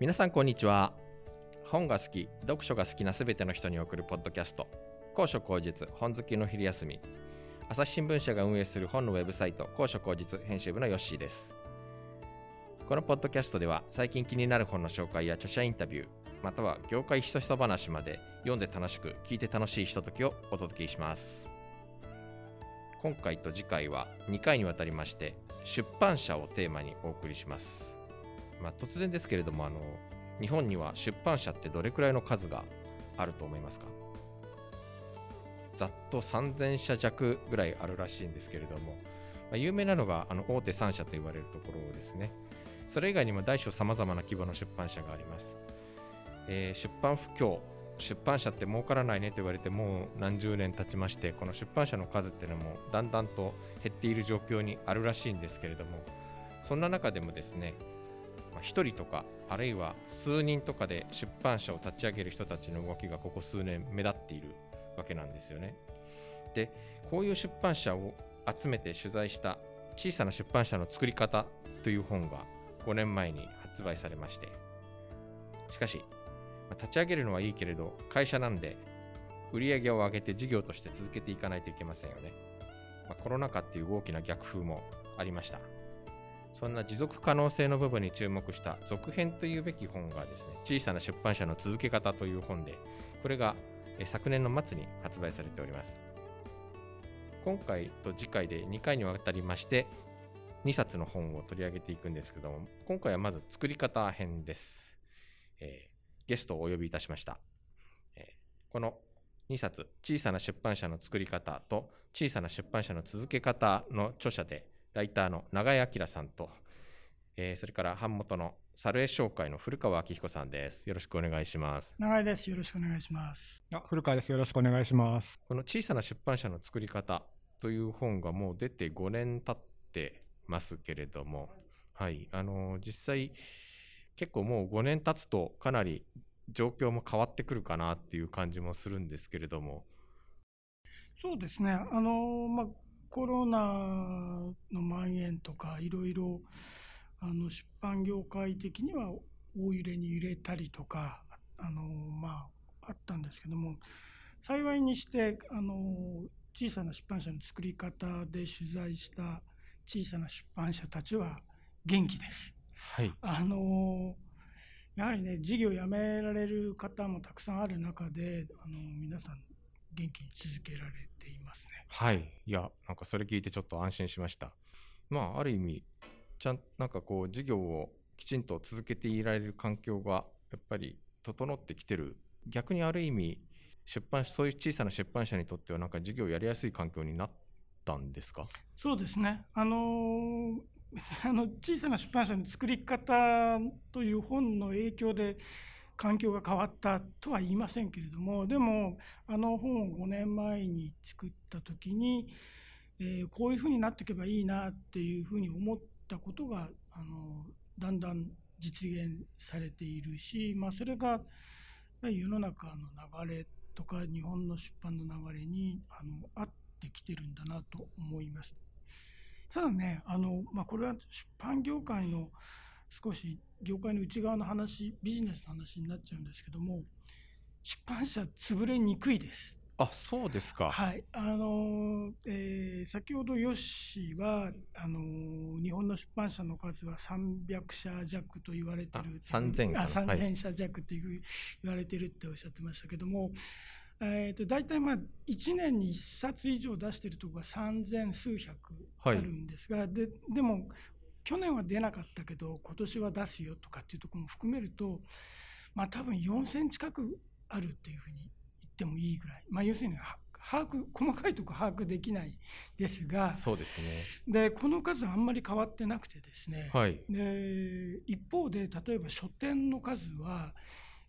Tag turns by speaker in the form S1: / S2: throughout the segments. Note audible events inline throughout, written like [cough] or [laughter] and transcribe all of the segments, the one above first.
S1: 皆さんこんにちは。本が好き読書が好きなすべての人に送るポッドキャスト。高所高実本好きの昼休み。朝日新聞社が運営する本のウェブサイト高所高実編集部のヨッシーです。このポッドキャストでは最近気になる本の紹介や著者インタビューまたは業界ひそひそ話まで読んで楽しく聞いて楽しいひとときをお届けします。今回と次回は2回にわたりまして出版社をテーマにお送りします。まあ、突然ですけれどもあの日本には出版社ってどれくらいの数があると思いますか？ざっと3000社弱ぐらいあるらしいんですけれども、まあ、有名なのがあの大手3社と言われるところですね。それ以外にも大小様々な規模の出版社があります。えー、出版不況、出版社って儲からないねと言われてもう何十年経ちまして、この出版社の数っていうのもだんだんと減っている状況にあるらしいんですけれども、そんな中でもですね、1人とかあるいは数人とかで出版社を立ち上げる人たちの動きがここ数年目立っているわけなんですよね。でこういう出版社を集めて取材した小さな出版社の作り方という本が5年前に発売されまして。しかし立ち上げるのはいいけれど会社なんで売り上げを上げて事業として続けていかないといけませんよね、まあ、コロナ禍っていう大きな逆風もありました。そんな持続可能性の部分に注目した続編というべき本がですね、小さな出版社の続け方という本で、これが昨年の末に発売されております。今回と次回で2回にわたりまして、2冊の本を取り上げていくんですけども、今回はまず作り方編です。えー、ゲストをお呼びいたしました。えー、この2冊、小さな出版社の作り方と小さな出版社の続け方の著者で、ライターの永井明さんと、えー、それから版元の猿江商会の古川明彦さんです。よろしくお願いします。
S2: 永井です。よろしくお願いします。
S3: あ、古川です。よろしくお願いします。
S1: この小さな出版社の作り方という本がもう出て5年経ってますけれども、はい、あのー、実際結構もう5年経つとかなり状況も変わってくるかなっていう感じもするんですけれども。
S2: そうですね。あのー、まあコロナの蔓延とかいろいろあの出版業界的には大揺れに揺れたりとかあのまああったんですけども幸いにしてあの小さな出版社の作り方で取材した小さな出版社たちは元気です。
S1: はい、
S2: あのやはりね事業をやめられる方もたくさんある中であの皆さん元気に続けられていますね。
S1: はい。いや、なんかそれ聞いてちょっと安心しました。まあ、ある意味、ちゃん、なんかこう、事業をきちんと続けていられる環境が、やっぱり整ってきてる。逆にある意味、出版、そういう小さな出版社にとっては、なんか事業をやりやすい環境になったんですか？
S2: そうですね。あのー、あの小さな出版社の作り方という本の影響で環境が変わったとは言いませんけれどもでもあの本を5年前に作った時に、えー、こういうふうになっていけばいいなっていうふうに思ったことがあのだんだん実現されているし、まあ、それが世の中の流れとか日本の出版の流れにあの合ってきてるんだなと思います。ただねあの、まあ、これは出版業界の少し業界の内側の話ビジネスの話になっちゃうんですけども出版社潰れにくいです。
S1: あそうですか。
S2: はい。あの、えー、先ほどヨッシーは、あの、日本の出版社の数は300社弱と言われてる。
S1: 3000
S2: あ3000社弱という言われてるっておっしゃってましたけども、えーと、大体まあ1年に1冊以上出しているところが3000数百あるんですが、はい、ででも去年は出なかったけど今年は出すよとかっていうところも含めるとまあ多分4000近くあるっていうふうに言ってもいいぐらい、まあ、要するに把握細かいところ把握できないですが
S1: そうですね。
S2: でこの数あんまり変わってなくてですね、
S1: はい、
S2: で一方で例えば書店の数は、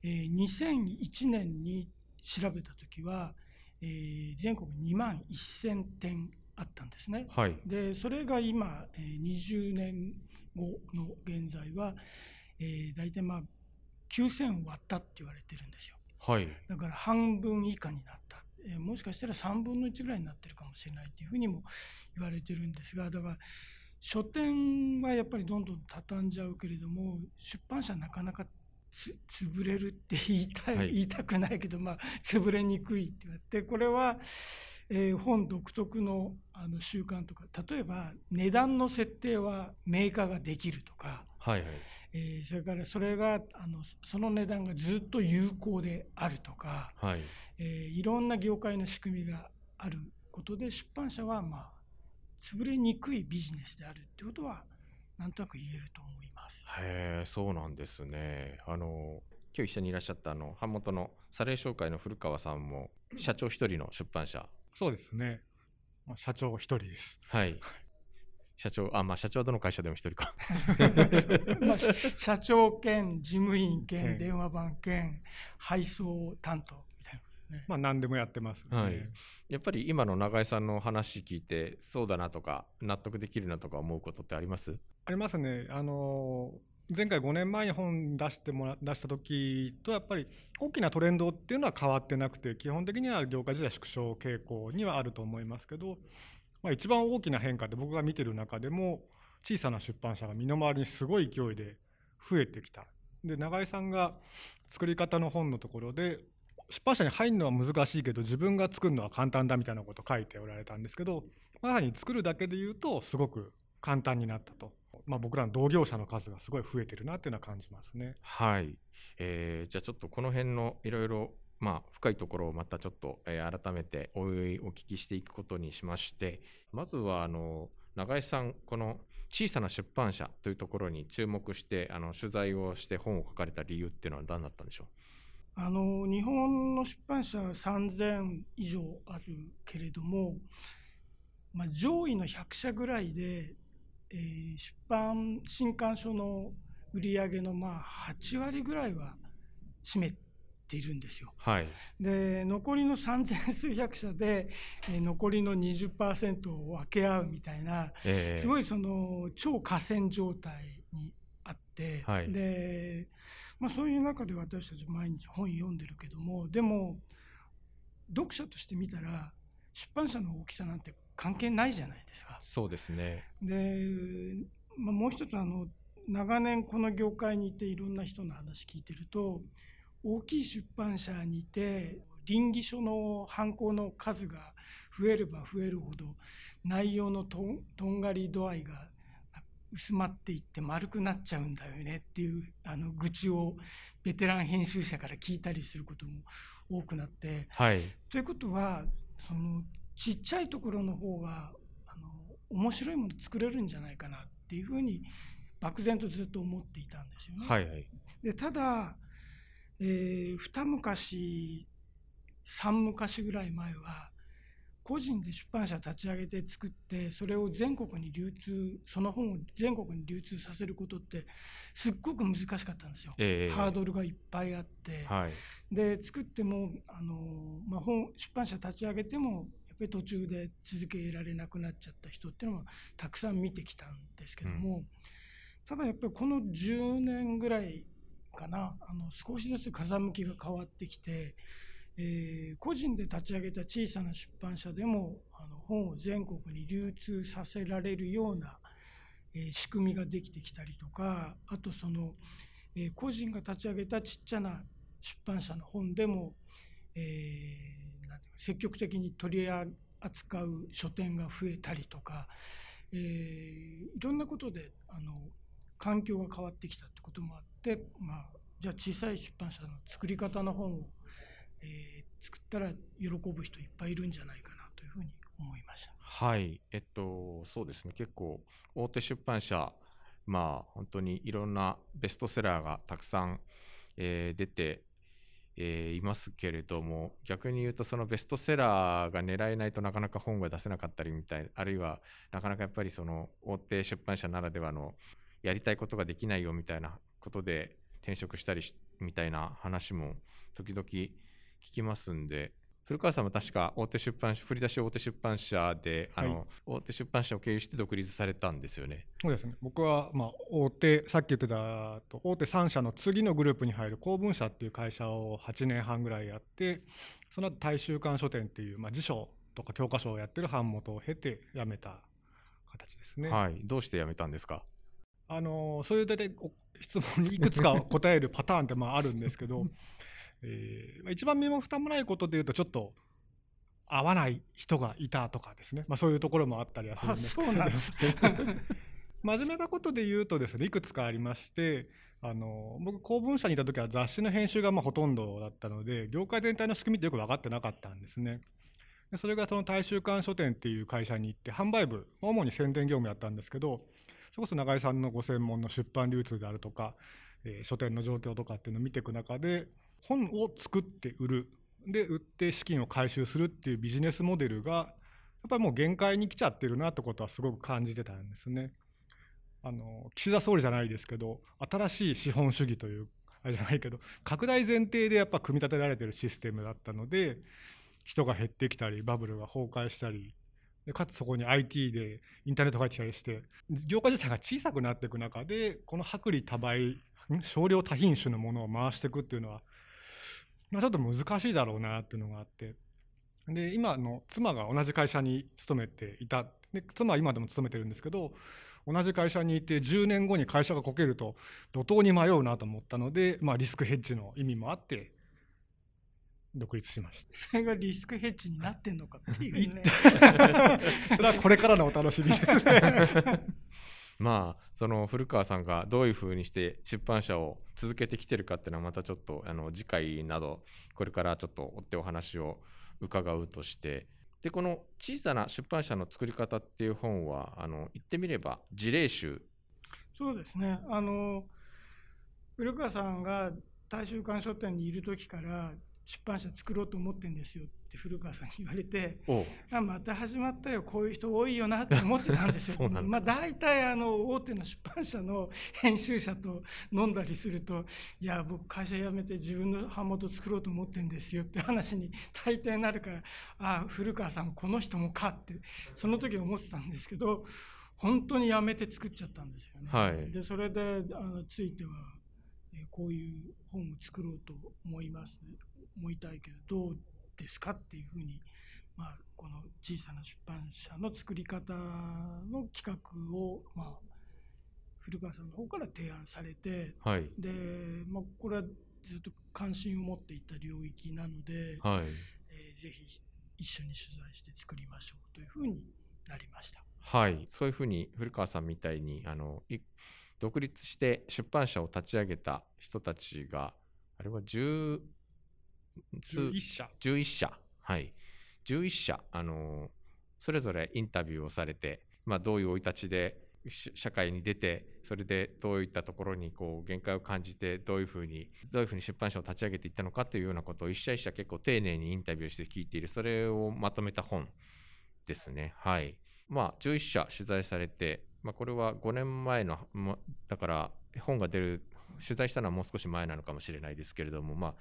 S2: えー、2001年に調べた時は、えー、全国2万1000店あったんですね。
S1: はい、
S2: でそれが今、えー、20年後の現在は、えー、大体まあ9000割ったって言われてるんですよ。
S1: はい、
S2: だから半分以下になった、えー、もしかしたら3分の1ぐらいになってるかもしれないというふうにも言われてるんですがだから書店はやっぱりどんどん畳んじゃうけれども出版社なかなかつ潰れるって言いたい、
S1: はい
S2: 言いたくないけど、まあ、潰れにくいって言われてこれは、えー本独特のあの習慣とか例えば値段の設定はメーカーができるとか、
S1: はいはい。
S2: えーそれからそれがあのその値段がずっと有効であるとか、
S1: はい。
S2: えーいろんな業界の仕組みがあることで出版社はまあ潰れにくいビジネスであるってことはなんとなく言えると思います。
S1: へえ、そうなんですね。あの、今日一緒にいらっしゃったあの、版元のサレー商会の古川さんも、社長一人の出版社。
S3: そうですね。まあ、社長一人です。
S1: はい。社長、あ、まあ社長はどの会社でも一人か。[laughs]
S2: まあ、社長兼事務員兼
S3: 兼
S2: 電話番兼配送担当みたいなね。
S3: まあ、何でもやってます、ね。
S1: はいやっぱり今の永井さんの話聞いて、そうだなとか、納得できるなとか思うことってあります？
S3: ありますね。あの前回5年前に本出してもら出した時とやっぱり大きなトレンドっていうのは変わってなくて基本的には業界自体縮小傾向にはあると思いますけど、まあ、一番大きな変化って僕が見てる中でも小さな出版社が身の回りにすごい勢いで増えてきた。で永井さんが作り方の本のところで出版社に入るのは難しいけど自分が作るのは簡単だみたいなことを書いておられたんですけどまさに作るだけで言うとすごく簡単になったと、まあ、僕らの同業者の数がすごい増えてるなっていうのは感じますね。
S1: はい。えーじゃあちょっとこの辺のいろいろ、まあ、深いところをまたちょっと、えー改めておいお聞きしていくことにしまして、まずは、あの、永井さん、この小さな出版社というところに注目して、あの、取材をして本を書かれた理由っていうのは何だったんでしょ
S2: あの日本の出版社は3000以上あるけれども、まあ、上位の100社ぐらいで、えー出版新刊書の売り上げのまあ8割ぐらいは占めているんですよ。
S1: うはい。
S2: で残りの3000数百社で、えー残りの20%を分け合うみたいな
S1: えー
S2: すごいその超寡占状態にあって、
S1: はい
S2: で、まあ、そういう中で私たち毎日本読んでるけどもでも読者として見たら出版社の大きさなんて関係ないじゃないですか。
S1: そうですね。
S2: で、まあ、もう一つあの長年この業界にいていろんな人の話聞いてると大きい出版社にいて倫理書の犯行の数が増えれば増えるほど内容のとんとんがり度合いが薄まっていって丸くなっちゃうんだよねっていうあの愚痴をベテラン編集者から聞いたりすることも多くなって
S1: はい。
S2: ということはそのちっちゃいところの方があの面白いもの作れるんじゃないかなっていうふうに漠然とずっと思っていたんですよね。
S1: はいはい。
S2: でただ、えー二昔三昔ぐらい前は個人で出版社立ち上げて作ってそれを全国に流通その本を全国に流通させることってすっごく難しかったんですよ。
S1: えー
S2: ハードルがいっぱいあって、
S1: はい。
S2: で作ってもあの、まあ、本出版社立ち上げてもぱり途中で続けられなくなっちゃった人っていうのもたくさん見てきたんですけども、ただやっぱりこの10年ぐらいかなあの少しずつ風向きが変わってきて、えー個人で立ち上げた小さな出版社でもあの本を全国に流通させられるような、えー仕組みができてきたりとかあとその、えー個人が立ち上げたちっちゃな出版社の本でも、えー積極的に取り扱う書店が増えたりとか、えーいろんなことであの環境が変わってきたってこともあって、まあ、じゃあ小さい出版社の作り方の本を、えー作ったら喜ぶ人いっぱいいるんじゃないかなというふうに思いました。
S1: はい、えっと、そうですね、結構、大手出版社、まあ、本当にいろんなベストセラーがたくさん、えー出て、えーいますけれども、逆に言うと、そのベストセラーが狙えないとなかなか本が出せなかったりみたい、あるいは、なかなかやっぱりその大手出版社ならではのやりたいことができないよみたいなことで転職したりしみたいな話も時々聞きますんで、古川さんも確か大手出版社、振り出し大手出版社で、あの、
S3: はい
S1: 大手出版社を経由して独立されたんですよね。
S3: そうですね僕はまあ大手さっき言ってたと大手3社の次のグループに入る公文社っていう会社を8年半ぐらいやってその後大衆館書店っていう、まあ、辞書とか教科書をやってる版元を経て辞めた形ですね。
S1: はい。どうして辞めたんですか？
S3: あのそういう大体お質問にいくつか答えるパターンってまああるんですけど、[laughs] えー、一番身も蓋もないことでいうとちょっと合わない人がいたとかですね、まあ、そういうところもあったりはするんですけど [laughs] 真面目なことで言うとですねいくつかありましてあの僕公文社にいた時は雑誌の編集がまあほとんどだったので業界全体の仕組みってよく分かってなかったんですね。でそれがその大衆館書店っていう会社に行って販売部主に宣伝業務やったんですけどそれこそ永井さんのご専門の出版流通であるとか、えー、書店の状況とかっていうのを見ていく中で本を作って売るで売って資金を回収するっていうビジネスモデルがやっぱりもう限界に来ちゃってるなってことはすごく感じてたんですね。あの岸田総理じゃないですけど新しい資本主義というあれじゃないけど拡大前提でやっぱ組み立てられてるシステムだったので人が減ってきたりバブルが崩壊したりでかつそこに IT でインターネットが入ってきたりして業界自体が小さくなっていく中でこの薄利多売少量多品種のものを回していくっていうのは、まあ、ちょっと難しいだろうなっていうのがあって。で今の妻が同じ会社に勤めていた。で妻は今でも勤めてるんですけど同じ会社にいて10年後に会社がこけると路頭に迷うなと思ったので、まあ、リスクヘッジの意味もあって独立しました。
S2: それがリスクヘッジになってんのかっていうね。[laughs]
S3: それはこれからのお楽しみです。ね
S1: まあその古川さんがどういうふうにして出版社を続けてきてるかっていうのはまたちょっとあの次回などこれからちょっと追ってお話を伺うとして。でこの小さな出版社の作り方っていう本はあの言ってみれば事例集。
S2: そうですね。あの古川さんが大衆館書店にいる時から出版社作ろうと思ってるんですよって古川さんに言われてあまた始まったよこういう人多いよなって思ってたんですよ。[laughs] まあ、大体あの大手の出版社の編集者と飲んだりすると「いや僕会社辞めて自分の版元作ろうと思ってるんですよ」って話に大抵なるから「ああ古川さんこの人もか」ってその時思ってたんですけど本当に辞めて作っちゃったんですよね。
S1: はい、
S2: でそれであのついてはこういう本を作ろうと思います。思いたいけどどうですかっていうふうに、まあ、この小さな出版社の作り方の企画を、まあ、古川さんの方から提案されて、
S1: はい、
S2: でまあ、これはずっと関心を持っていた領域なので、
S1: はい。
S2: えー、ぜひ一緒に取材して作りましょうというふうになりました。
S1: はい、そういうふうに古川さんみたいにあの独立して出版社を立ち上げた人たちがあれは10
S3: 11社。
S1: 11社。はい。11社、あのー、それぞれインタビューをされて、まあ、どういう生い立ちで社会に出て、それでどういったところにこう限界を感じて、どういうふうに、どういうふうに出版社を立ち上げていったのかというようなことを一社一社結構丁寧にインタビューして聞いている、それをまとめた本ですね。はい。まあ、11社取材されて、まあ、これは5年前の、ま、だから本が出る、取材したのはもう少し前なのかもしれないですけれども、まあ、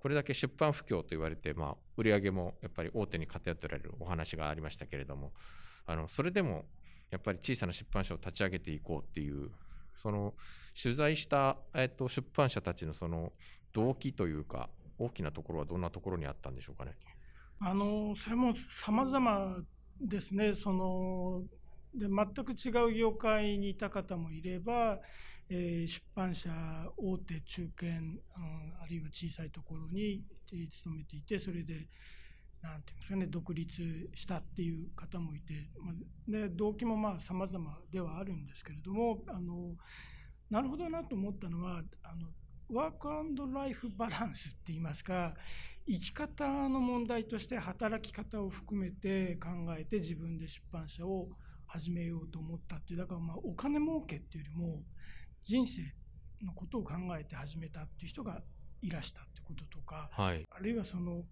S1: これだけ出版不況と言われて、まあ、売り上げもやっぱり大手に偏っておられるお話がありましたけれども、あのそれでもやっぱり小さな出版社を立ち上げていこうっていう、その取材した、えっと、出版社たちのその動機というか、大きなところはどんなところにあったんでしょうかね。
S2: あのそれも様々ですね。そので全く違う業界にいた方もいれば、えー、出版社大手中堅、うん、あるいは小さいところに勤めていてそれで何て言うんですかね独立したっていう方もいて、まあ、で動機もまあ様々ではあるんですけれどもあのなるほどなと思ったのはあのワークアンドライフバランスって言いますか生き方の問題として働き方を含めて考えて自分で出版社を始めようと思ったっていうだからまあお金儲けっていうよりも人生のことを考えて始めたっていう人がいらしたってこととか、
S1: はい、
S2: あるいはその、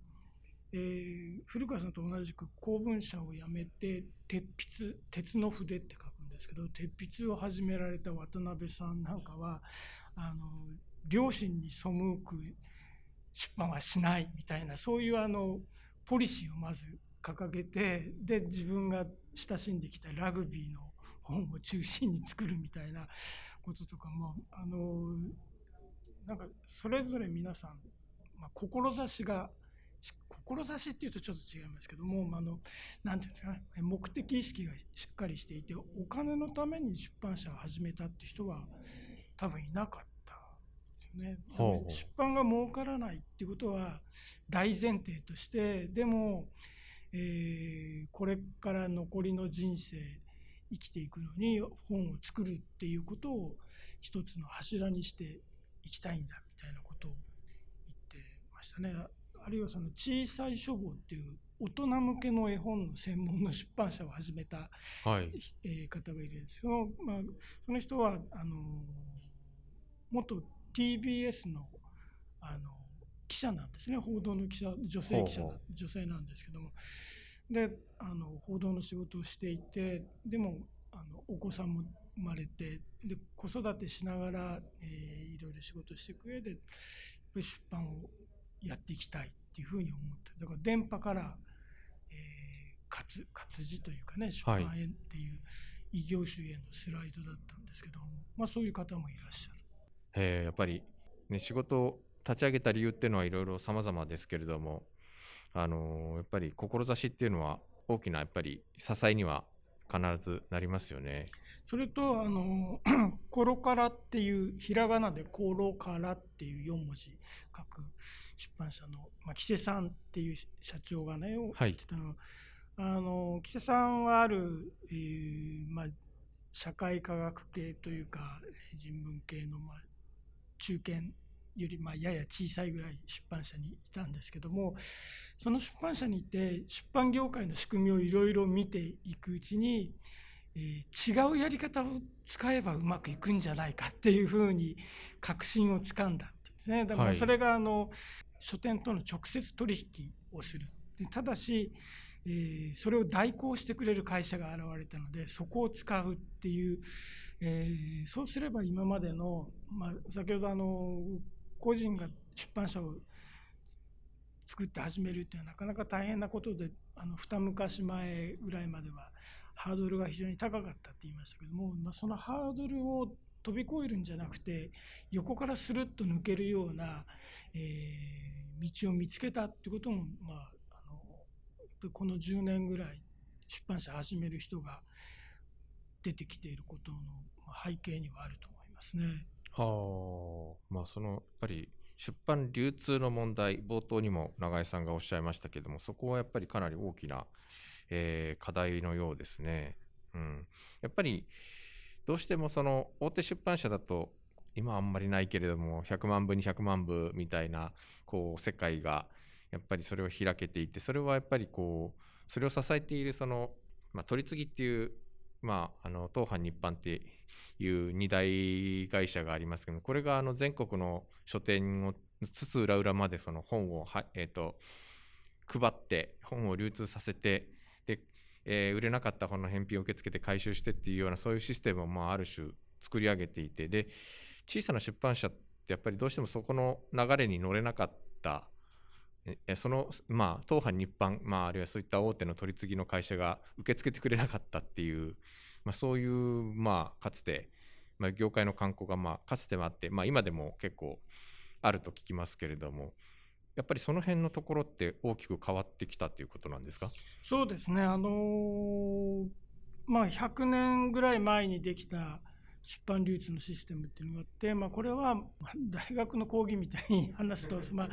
S2: えー、古川さんと同じく公文社を辞めて鉄筆鉄の筆って書くんですけど鉄筆を始められた渡辺さんなんかはあの両親に背く出版はしないみたいなそういうあのポリシーをまず掲げてで自分が親しんできたラグビーの本を中心に作るみたいなこととかもあのなんかそれぞれ皆さん、まあ、志が志っていうとちょっと違いますけども、まあ、のなんていうんですかね目的意識がしっかりしていてお金のために出版社を始めたって人は多分いなかったですよね。出版が儲からないっていうことは大前提としてでも、えーこれから残りの人生生きていくのに本を作るっていうことを一つの柱にしていきたいんだみたいなことを言ってましたね。あるいはその小さい書房っていう大人向けの絵本の専門の出版社を始めた
S1: はい。
S2: えー方がいるんですけど、まあ、その人はあの元 TBS のあの記者なんですね。報道の記者女性記者女性なんですけども。であの報道の仕事をしていてでもあのお子さんも生まれてで子育てしながら、えーいろいろ仕事していく上でやっぱり出版をやっていきたいっていうふうに思ってだから電波から、えー活活字というかね出版へっていう異業種へのスライドだったんですけども、まあ、そういう方もいらっしゃる。
S1: えーやっぱり、ね、仕事を立ち上げた理由っていうのはいろいろ様々ですけれども、あのーやっぱり志っていうのは大きなやっぱり支えには必ずなりますよね。
S2: それとあの「[clears throat] コロカラ」っていうひらがなで「コロカラ」っていう4文字書く出版社の、まあ、木瀬さんっていう社長がね言
S1: はい
S2: ってたのは、あの木瀬さんはある、えーまあ、社会科学系というか人文系の、まあ、中堅よりまあやや小さいぐらい出版社にいたんですけどもその出版社にいて出版業界の仕組みをいろいろ見ていくうちに、えー違うやり方を使えばうまくいくんじゃないかっていうふうに確信をつかんだんですね。だか
S1: はい
S2: らそれがあの書店との直接取引をする。でただし、えーそれを代行してくれる会社が現れたのでそこを使うっていう、えーそうすれば今までの、まあ、先ほどあの個人が出版社を作って始めるっていうのはなかなか大変なことであの二昔前ぐらいまではハードルが非常に高かったって言いましたけども、まあ、そのハードルを飛び越えるんじゃなくて横からスルッと抜けるような、えー道を見つけたってことも、まあ、あのこの10年ぐらい出版社始める人が出てきていることの背景にはあると思いますね。
S1: はあ、まあそのやっぱり出版流通の問題、冒頭にも永井さんがおっしゃいましたけども、そこはやっぱりかなり大きな、えー課題のようですね。うん、やっぱりどうしてもその大手出版社だと、今あんまりないけれども、100万部、200万部みたいなこう世界がやっぱりそれを開けていて、それはやっぱりこう、それを支えているその、まあ、取り次ぎっていう、まあ、あの東販日版っていう二大会社がありますけどこれがあの全国の書店をつつ裏裏までその本をは、えー、と配って本を流通させてで、えー売れなかった本の返品を受け付けて回収してっていうようなそういうシステムをまあある種作り上げていてで小さな出版社ってやっぱりどうしてもそこの流れに乗れなかったそのまあ東販日版、まあ、あるいはそういった大手の取り次ぎの会社が受け付けてくれなかったっていう、まあ、そういう、まあ、かつて、まあ、業界の観光が、まあ、かつてはあって、まあ、今でも結構あると聞きますけれどもやっぱりその辺のところって大きく変わってきたということなんですか？
S2: そうですね、あのーまあ、100年ぐらい前にできた出版流通のシステムっていうのがあって、まあ、これはまあ [laughs] 大学の講義みたいに話すと、まあ、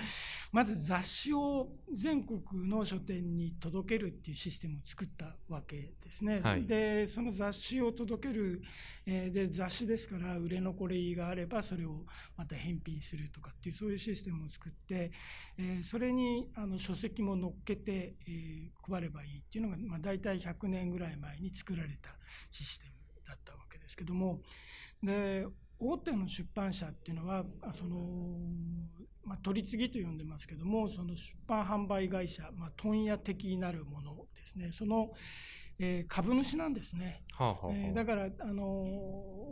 S2: まず雑誌を全国の書店に届けるっていうシステムを作ったわけですね。
S1: はい。
S2: でその雑誌を届ける、えーで雑誌ですから売れ残りがあればそれをまた返品するとかっていうそういうシステムを作って、えーそれにあの書籍も乗っけて、えー配ればいいっていうのが、まあ、大体100年ぐらい前に作られたシステムだったわけですですけどもで大手の出版社っていうのはその、まあ、取り次ぎと呼んでますけどもその出版販売会社、まあ、問屋的なるものですね。その、えー株主なんですね。
S1: はあはあはあ。
S2: えーだから、あの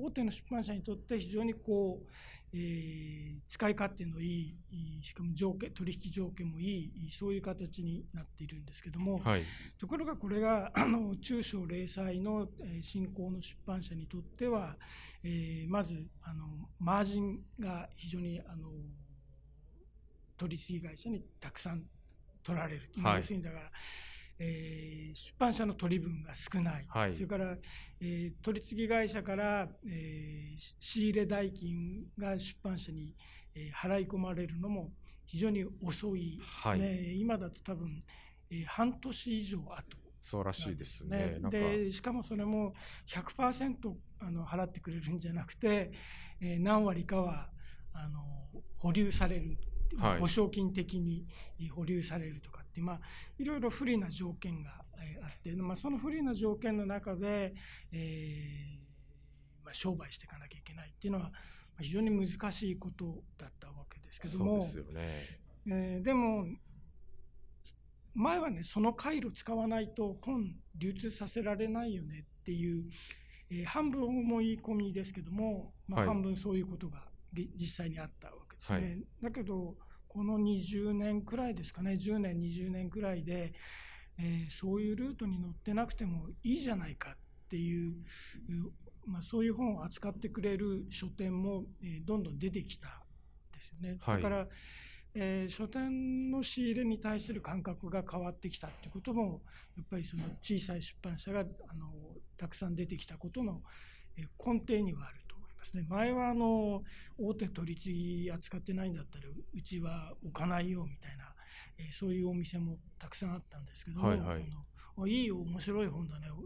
S2: 大手の出版社にとって非常にこう、えー使い勝手のいいしかも条件取引条件もいいそういう形になっているんですけども、
S1: はい。
S2: ところがこれがあの中小零細の、えー新興の出版社にとっては、えーまずあのマージンが非常にあの取り次ぎ会社にたくさん取られる、
S1: はい。
S2: 要するにだから、えー出版社の取り分が少ない、
S1: はい。
S2: それから、えー取り次ぎ会社から、えーし仕入れ代金が出版社に、えー払い込まれるのも非常に遅いですね、
S1: は
S2: 今だと多分、えー半年以上後。
S1: そうらしいですね。
S2: でしかもそれも100%あの払ってくれるんじゃなくて、えー何割かはあの保留される、
S1: はい。
S2: 保証金的にえー保留されるとかまあ、いろいろ不利な条件がえーあって、まあ、その不利な条件の中で、えーまあ、商売していかなきゃいけないっていうのはまあ非常に難しいことだったわけですけども。
S1: そうですよね。
S2: えーでも前はねその回路使わないと本流通させられないよねっていう、えー半分思い込みですけども、まあ、
S1: はい
S2: 半分そういうことがげ実際にあったわけですね。
S1: はい
S2: だけどこの20年くらいですかね。10年20年くらいで、えーそういうルートに乗ってなくてもいいじゃないかっていう、うまあ、そういう本を扱ってくれる書店も、えーどんどん出てきたんですよね。
S1: はい。
S2: だからえー書店の仕入れに対する感覚が変わってきたっていうこともやっぱりその小さい出版社があのたくさん出てきたことのえー根底にはあると思いますね。前はあの大手取り次ぎ扱ってないんだったらううちは置かないよみたいな、えーそういうお店もたくさんあったんですけども、
S1: はいはい
S2: あいいよ面白い本だねあの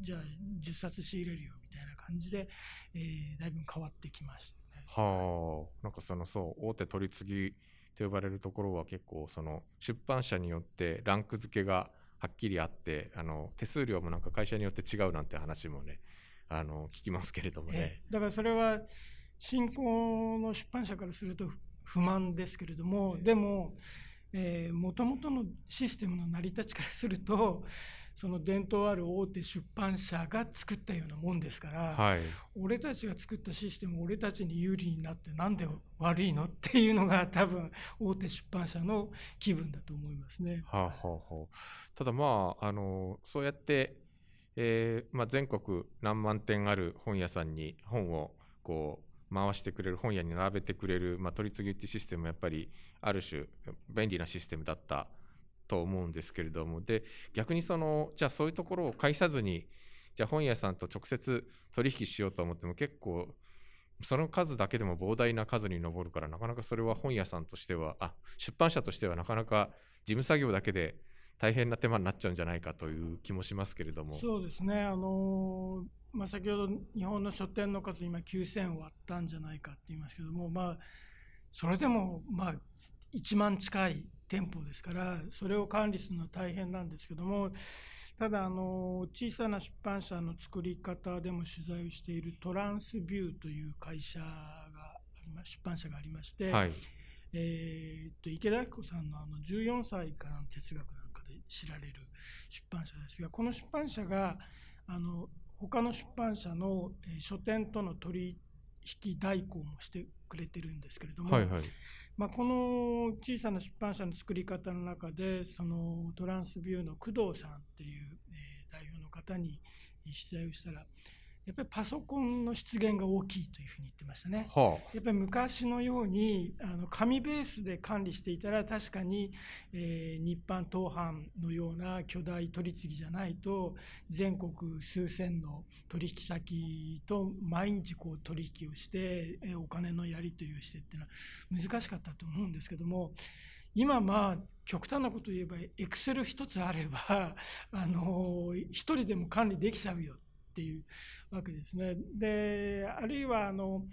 S2: じゃあ10冊仕入れるよみたいな感じで、えーだいぶ変わってきましたね。
S1: はあ、なんかそのそう大手取り次ぎと呼ばれるところは結構その出版社によってランク付けがはっきりあってあの手数料もなんか会社によって違うなんて話もねあの聞きますけれどもね
S2: え。えだからそれは新興の出版社からすると不不満ですけれども、でももともとのシステムの成り立ちからするとその伝統ある大手出版社が作ったようなもんですから、
S1: はい、
S2: 俺たちが作ったシステム俺たちに有利になってなんで悪いのっていうのが多分大手出版社の気分だと思いますね。
S1: はあはあはあ、ただまああのそうやって、えーまあ、全国何万店ある本屋さんに本をこう回してくれる本屋に並べてくれる、まあ、取り次ぎってシステムはやっぱりある種便利なシステムだったと思うんですけれどもで逆にそのじゃあそういうところを介さずにじゃあ本屋さんと直接取引しようと思っても結構その数だけでも膨大な数に上るからなかなかそれは本屋さんとしてはあ出版社としてはなかなか事務作業だけで大変な手間になっちゃうんじゃないかという気もしますけれども。
S2: そうですね、あのまあ、先ほど日本の書店の数、今9000割ったんじゃないかって言いますけども、まあ、それでもまあ1万近い店舗ですから、それを管理するのは大変なんですけども、ただ、あの小さな出版社の作り方でも取材をしているトランスビューという会社が出版社がありまして、
S1: はい、
S2: えーっと池田明子さんのあの14歳からの哲学知られる出版社です。がこの出版社があの他の出版社の、えー書店との取引代行もしてくれてるんですけれども、
S1: はいはい。
S2: まあ、この小さな出版社の作り方の中でそのトランスビューの工藤さんっていう、えー代表の方に取材をしたらやっぱりパソコンの出現が大きいというふうに言ってましたね。
S1: は
S2: やっぱり昔のようにあの紙ベースで管理していたら確かに、えー日版当版のような巨大取り次ぎじゃないと全国数千の取引先と毎日こう取引をして、えーお金のやり取りをしてっていうのは難しかったと思うんですけども今まあ極端なことを言えばエクセル一つあればあの一人でも管理できちゃうよっていうわけですね。であるいはあの、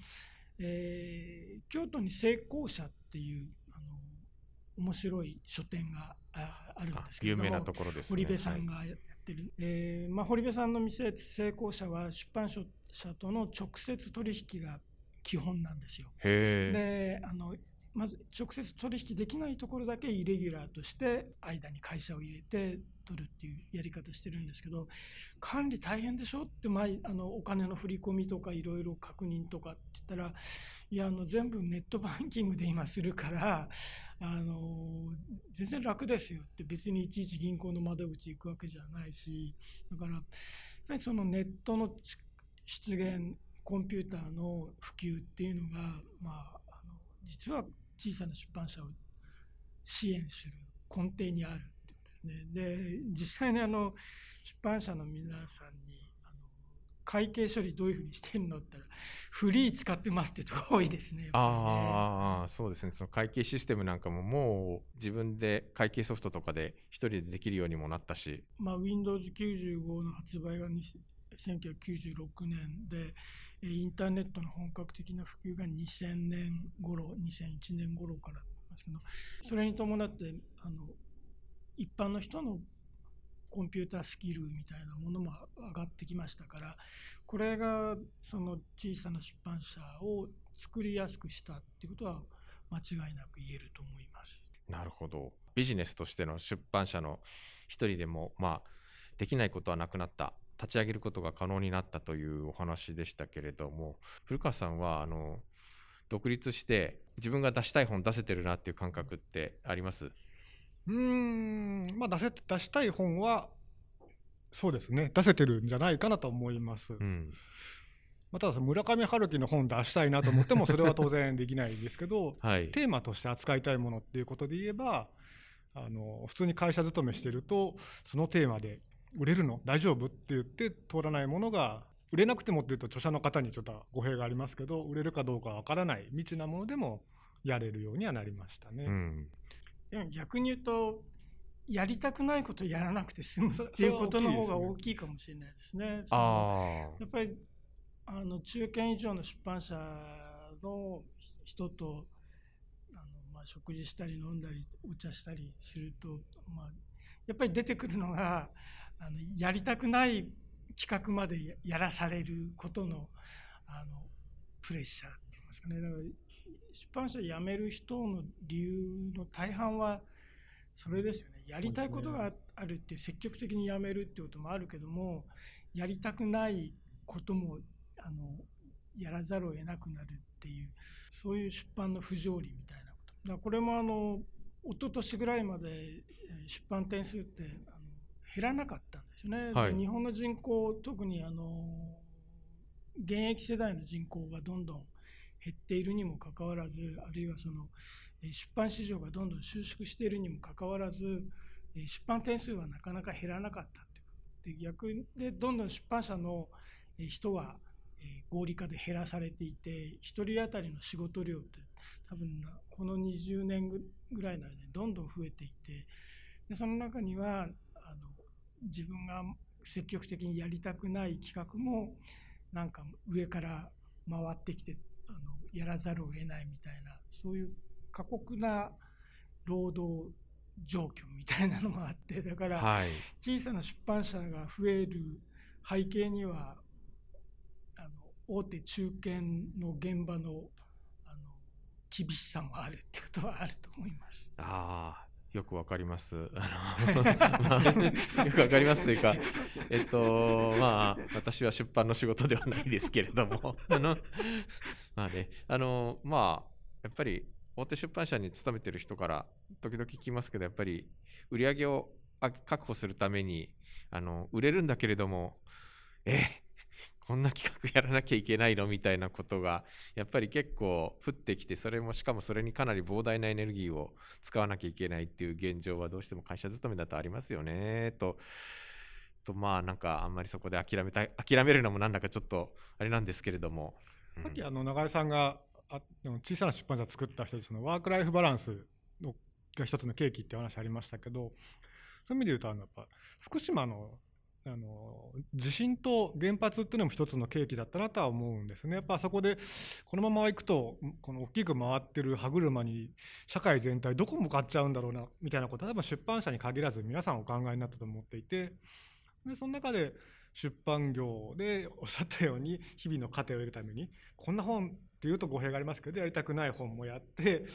S2: えー京都に成功者っていうあの面白い書店がああるん
S1: あ
S2: ですけれども
S1: 有名なところですね。
S2: 堀部さんがやってる、えーまあ、堀部さんの店成功者は出版社との直接取引が基本なんですよ。であのまず直接取引できないところだけイレギュラーとして間に会社を入れて取るっていうやり方してるんですけど管理大変でしょ？って前あのお金の振り込みとかいろいろ確認とかって言ったらいやあの全部ネットバンキングで今するからあの全然楽ですよって別にいちいち銀行の窓口行くわけじゃないしだからやそのネットの出現コンピューターの普及っていうのが、まあ、あの実は小さな出版社を支援する根底にある。ね。で実際にあの出版社の皆さんにあの会計処理どういうふうにしてるのって言ったらフリー使ってますってとこ多いですね。
S1: ああ、そうですね。その会計システムなんかももう自分で会計ソフトとかで一人でできるようにもなったし。
S2: まあ、Windows 95の発売が1996年で、インターネットの本格的な普及が2000年頃、2001年頃からですけど、それに伴ってあの一般の人のコンピュータースキルみたいなものも上がってきましたからこれがその小さな出版社を作りやすくしたっていうことは間違いなく言えると思います。
S1: なるほどビジネスとしての出版社の一人でもまあできないことはなくなった立ち上げることが可能になったというお話でしたけれども古川さんはあの独立して自分が出したい本出せてるなっていう感覚ってあります？
S3: うん、まあ出せ、出したい本は、そうですね、出せてるんじゃないかなと思います。うん、まあ、ただ、村上春樹の本出したいなと思っても、それは当然できないですけど、[laughs] はい、テーマとして扱いたいものっていうことで言えば、あの普通に会社勤めしてると、そのテーマで売れるの？大丈夫？って言って通らないものが売れなくてもっていうと著者の方にちょっと語弊がありますけど売れるかどうかわからない未知なものでもやれるようにはなりましたね。うん、
S2: 逆に言うとやりたくないことやらなくて済むっていうことの方が大きいかもしれないですね。すねやっぱりあの中堅以上の出版社の人とあの、まあ、食事したり飲んだりお茶したりすると、まあ、やっぱり出てくるのがあのやりたくない企画までやらされることのあのプレッシャーって言いますかね。だから出版社辞める人の理由の大半はそれですよね。やりたいことがあるって積極的に辞めるってこともあるけどもやりたくないこともあのやらざるを得なくなるっていうそういう出版の不条理みたいなこと。だこれもあの一昨年ぐらいまで出版点数ってあの減らなかったんですよね、はい、日本の人口特にあの現役世代の人口がどんどん減っているにもかかわらずあるいはその出版市場がどんどん収縮しているにもかかわらず出版点数はなかなか減らなかったで逆でどんどん出版社の人は合理化で減らされていて1人当たりの仕事量って多分この20年ぐらいの間にどんどん増えていてでその中にはあの自分が積極的にやりたくない企画もなんか上から回ってきてやらざるを得ないみたいなそういう過酷な労働状況みたいなのもあってだから小さな出版社が増える背景にはあの大手中堅の現場のあの厳しさもあるってことはあると思います。
S1: あよくわかります。あの [laughs] まあ、よくわかりますというか、えっと、まあ、私は出版の仕事ではないですけれども、あの、まあね、あの、まあ、やっぱり大手出版社に勤めてる人から時々聞きますけど、やっぱり売り上げを確保するために、あの、売れるんだけれども、え、こんな企画やらなきゃいけないの？みたいなことがやっぱり結構降ってきてそれもしかもそれにかなり膨大なエネルギーを使わなきゃいけないっていう現状はどうしても会社勤めだとありますよねと。とまあなんかあんまりそこで諦めた諦めるのもなんだかちょっとあれなんですけれども、
S3: さっきあの永井さんがあ小さな出版社作った人でそのワーク・ライフ・バランスのが一つの契機って話ありましたけどそういう意味で言うとあのやっぱ福島のあの地震と原発っていうのも一つの契機だったなとは思うんですね。やっぱそこでこのまま行くとこの大きく回ってる歯車に社会全体どこ向かっちゃうんだろうなみたいなことは多分出版社に限らず皆さんお考えになったと思っていてでその中で出版業でおっしゃったように日々の糧を得るためにこんな本っていうと語弊がありますけどやりたくない本もやって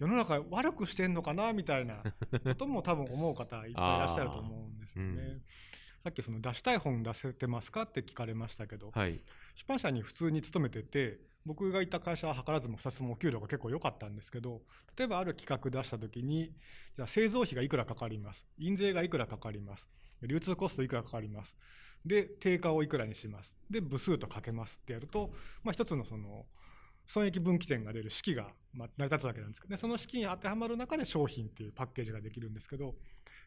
S3: 世の中悪くしてんのかなみたいなことも多分思う方いっぱいいらっしゃると思うんですよね。さっきその出したい本出せてますかって聞かれましたけど、はい、出版社に普通に勤めてて僕がいた会社は図らずも2つもお給料が結構良かったんですけど例えばある企画出した時にじゃあ製造費がいくらかかります。印税がいくらかかります。流通コストいくらかかりますで定価をいくらにしますで部数とかけますってやると、まあ、一つのその損益分岐点が出る式が成り立つわけなんですけど、ね、その式に当てはまる中で商品っていうパッケージができるんですけど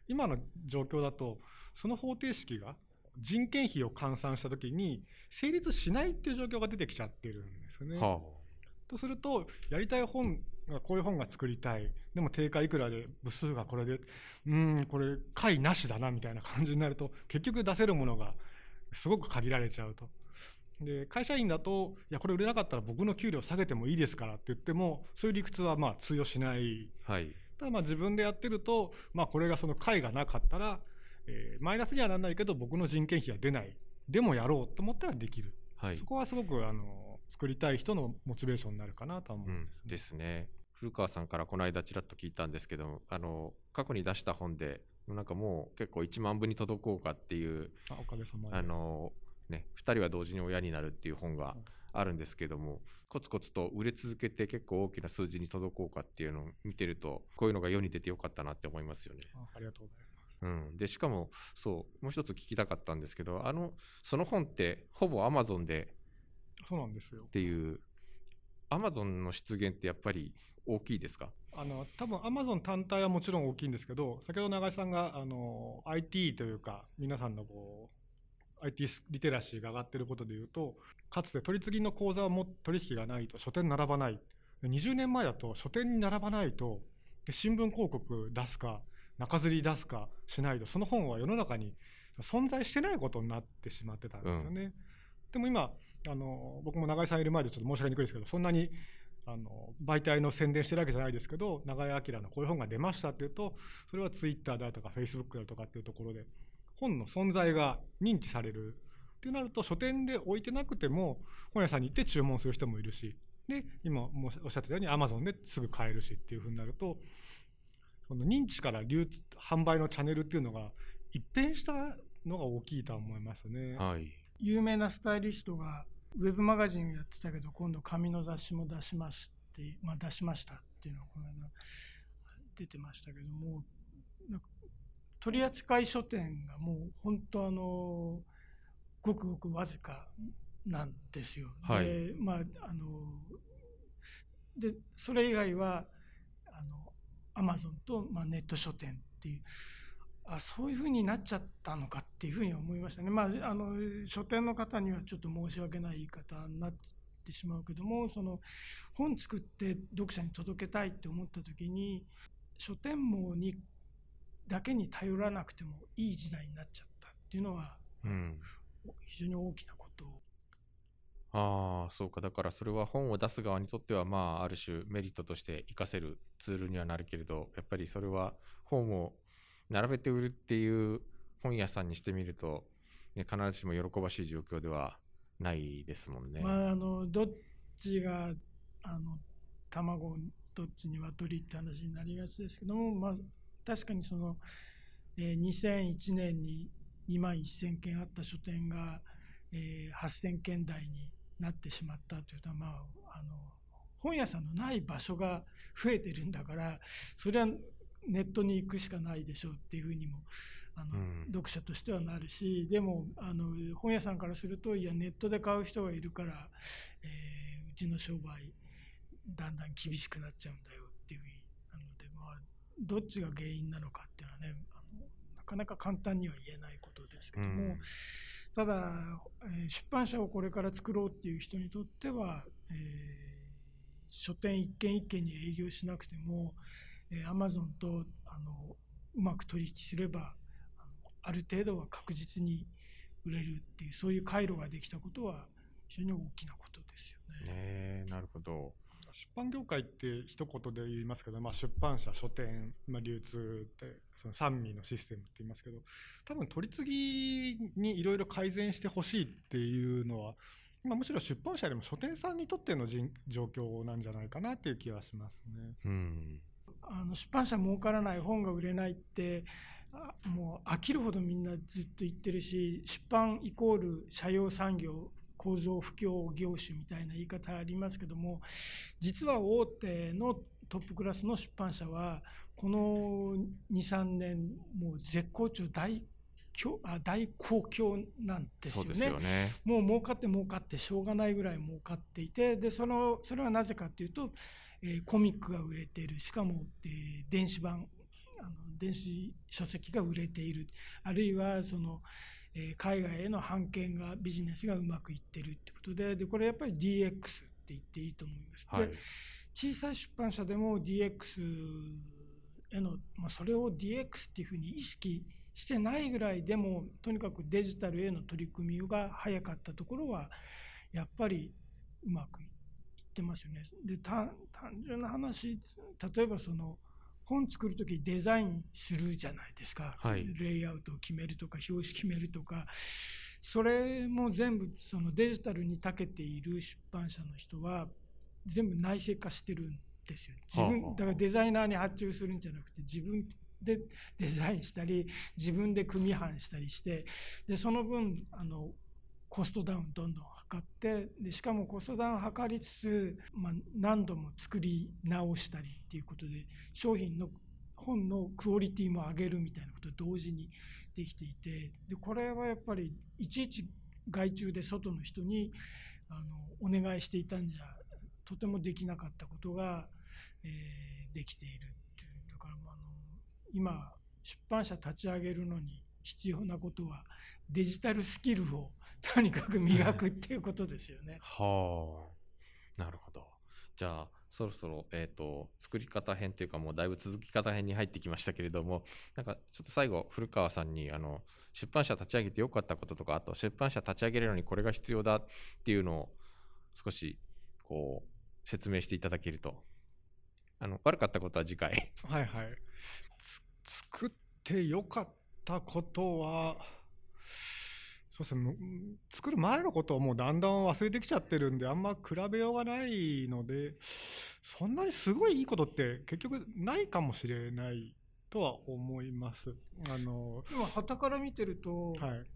S3: 今の状況だとその方程式が人件費を換算した時に成立しないっていう状況が出てきちゃってるんですよね。
S1: は
S3: とするとやりたい本がこういう本が作りたい。でも定価いくらで部数がこれでうんこれ解なしだなみたいな感じになると結局出せるものがすごく限られちゃうと。で会社員だといやこれ売れなかったら僕の給料下げてもいいですからって言ってもそういう理屈はまあ通用しない。
S1: あはい。
S3: ただまあ自分でやってると、まあ、これがその解がなかったら、えーマイナスにはならないけど僕の人件費は出ない。でもやろうと思ったらできる、
S1: はい。
S3: そこはすごくあの作りたい人のモチベーションになるかなとは思うん
S1: うん
S3: ですね。
S1: ですね。古川さんからこの間ちらっと聞いたんですけどあの過去に出した本でなんかもう結構1万部に届こうかっていう
S3: あおかげさまで。
S1: あの、ね、2人は同時に親になるっていう本があるんですけどもコツコツと売れ続けて結構大きな数字に届こうかっていうのを見てるとこういうのが世に出てよかったなって思いますよね。
S3: あありがとうございます。
S1: うん、でしかもそうもう一つ聞きたかったんですけどあのその本ってほぼアマゾンで
S3: そうなんですよ
S1: っ。ていうアマゾンの出現ってやっぱり大きいですか？
S3: あの多分アマゾン単体はもちろん大きいんですけど先ほど永井さんがあの IT というか皆さんのこう IT リテラシーが上がっていることでいうとかつて取り次ぎの口座をも取引がないと書店に並ばないで20年前だと書店に並ばないとで新聞広告出すか中吊り出すかしないとその本は世の中に存在してないことになってしまってたんですよね。でも今あの僕も永井さんいる前でちょっと申し上げにくいですけどそんなにあの媒体の宣伝してるわけじゃないですけど永井明のこういう本が出ましたっていうとそれはツイッターだとかフェイスブックだとかっていうところで本の存在が認知されるってなると書店で置いてなくても本屋さんに行って注文する人もいるしで今もおっしゃってたようにアマゾンですぐ買えるしっていうふうになるとその認知から流通販売のチャンネルっていうのが一変したのが大きいとは思いますね。
S1: はい
S2: 有名なスタイリストがウェブマガジンをやってたけど今度紙の雑誌も出しますって、まあ、出しましたっていうのがこの間出てましたけども取扱書店がもう本当あのごくごくわずかなんですよ。
S1: はい
S2: でまああのでそれ以外はあのアマゾンと、まあ、ネット書店っていうあそういうふうになっちゃったのかっていうふうに思いましたね。まあ、あの書店の方にはちょっと申し訳ない言い方になってしまうけどもその本作って読者に届けたいって思った時に書店網にだけに頼らなくてもいい時代になっちゃったっていうのは
S1: うん。
S2: 非常に大きなこと。
S1: ああそうか。だからそれは本を出す側にとってはまあある種メリットとして活かせるツールにはなるけれどやっぱりそれは本を並べて売るっていう本屋さんにしてみると、ね、必ずしも喜ばしい状況ではないですもんね。
S2: まあ、あのどっちがあの卵どっちに鶏って話になりがちですけども、まあ、確かにその、えー2001年に2万1000件あった書店が、えー8000件台になってしまったというのは、まあ、あの本屋さんのない場所が増えてるんだからそれはネットに行くしかないでしょうっていうふうにもあの、
S1: うん。
S2: 読者としてはなるしでもあの本屋さんからするといやネットで買う人がいるから、えーうちの商売だんだん厳しくなっちゃうんだよっていうふうになので、まあ、どっちが原因なのかっていうのはねあのなかなか簡単には言えないことですけども、
S1: うん。
S2: ただ、えー出版社をこれから作ろうっていう人にとっては、えー書店一軒一軒に営業しなくても、えー、Amazon とあのうまく取引すればあのある程度は確実に売れるっていうそういう回路ができたことは非常に大きなことですよね。
S1: ねえなるほど。
S3: 出版業界って一言で言いますけど、まあ、出版社書店、まあ、流通ってその三味のシステムって言いますけど多分取り次ぎにいろいろ改善してほしいっていうのは、まあ、むしろ出版社よりも書店さんにとっての人状況なんじゃないかなっていう気はしますね。
S1: うん
S2: あの出版社儲からない本が売れないってあもう飽きるほどみんなずっと言ってるし出版イコール社用産業構造不況業種みたいな言い方ありますけども実は大手のトップクラスの出版社はこの23年もう絶好調大大好況なんですよね。
S1: そうですよね。
S2: もう儲かって儲かってしょうがないぐらい儲かっていてでそのそれはなぜかというと、えーコミックが売れている。しかも、えー電子版あの電子書籍が売れている。あるいはその、えー、海外への版権がビジネスがうまくいってるってことで。でこれやっぱり DX って言っていいと思います。はい、で小さい出版社でも DX への、まあ、それを DX っていうふうに意識してないぐらいでもとにかくデジタルへの取り組みが早かったところはやっぱりうまくいってますよね。で単純な話例えばその本作る時デザインするじゃないですか、はい、レイアウトを決めるとか表紙決めるとかそれも全部そのデジタルに長けている出版社の人は全部内製化してるんですよ。自分だからデザイナーに発注するんじゃなくて自分でデザインしたり自分で組版したりしてでその分あのコストダウンどんどん測ってでしかもコストダウン測りつつ、まあ、何度も作り直したりっていうことで商品の本のクオリティも上げるみたいなことを同時にできていてでこれはやっぱりいちいち外注で外の人にあのお願いしていたんじゃとてもできなかったことが、えー、できているっていう。だからあの今出版社立ち上げるのに必要なことはデジタルスキルをとにかく磨くっていうことですよね。[laughs]
S1: はあなるほど。じゃあそろそろ、えーと、作り方編というかもうだいぶ続き方編に入ってきましたけれどもなんかちょっと最後古川さんにあの出版社立ち上げてよかったこととかあと出版社立ち上げるのにこれが必要だっていうのを少しこう説明していただけるとあの悪かったことは次回
S3: はいはい作ってよかったことはそうですね作る前のことをもうだんだん忘れてきちゃってるんであんま比べようがないのでそんなにすごいいいことって結局ないかもしれないとは思います。あの
S2: でも旗から見てると、はい、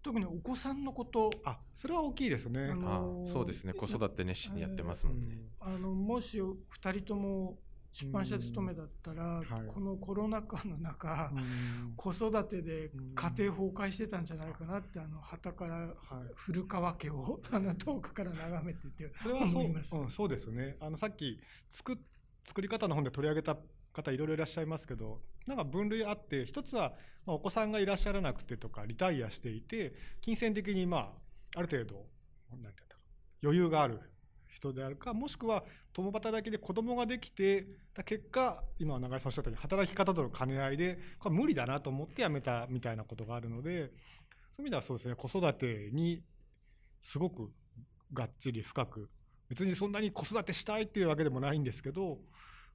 S2: 特にお子さんのこと
S3: あそれは大きいですね。あ
S1: のそうですね子育て熱心にやってますもんね。
S2: あのもし2人とも出版社勤めだったら、はい、このコロナ禍の中、子育てで家庭崩壊してたんじゃないかなってあの旗から古川家を、[laughs] あの遠くから眺めてて
S3: それはそう,、うん、そうですね。あのさっき作作り方の本で取り上げた方いろいろいらっしゃいますけどなんか分類あって一つは、まあ、お子さんがいらっしゃらなくてとかリタイアしていて金銭的にまあある程度なんて言うんだろう余裕がある人であるかもしくは共働きで子供ができて結果今永井さんおっしゃったように働き方との兼ね合いでこれ無理だなと思って辞めたみたいなことがあるのでそういう意味ではそうですね子育てにすごくがっちり深く別にそんなに子育てしたいっていうわけでもないんですけど、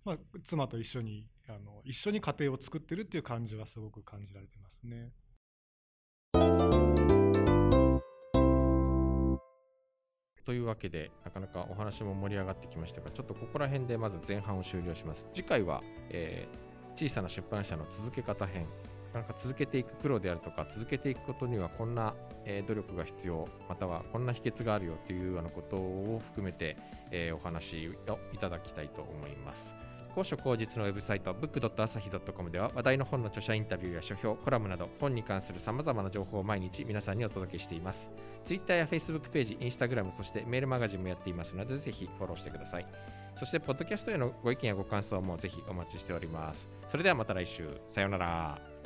S3: まあ、妻と一緒にあの一緒に家庭を作ってるっていう感じはすごく感じられてますね。
S1: というわけで、なかなかお話も盛り上がってきましたが、ちょっとここら辺でまず前半を終了します。次回は、えー、小さな出版社の続け方編。なかなか続けていく苦労であるとか、続けていくことにはこんな、えー、努力が必要、またはこんな秘訣があるよというようなことを含めて、えー、お話をいただきたいと思います。高所高実のウェブサイト book.asahi.com では話題の本の著者インタビューや書評、コラムなど本に関するさまざまな情報を毎日皆さんにお届けしています。Twitter や Facebook ページ、Instagram、そしてメールマガジンもやっていますのでぜひフォローしてください。そして、ポッドキャストへのご意見やご感想もぜひお待ちしております。それではまた来週。さようなら。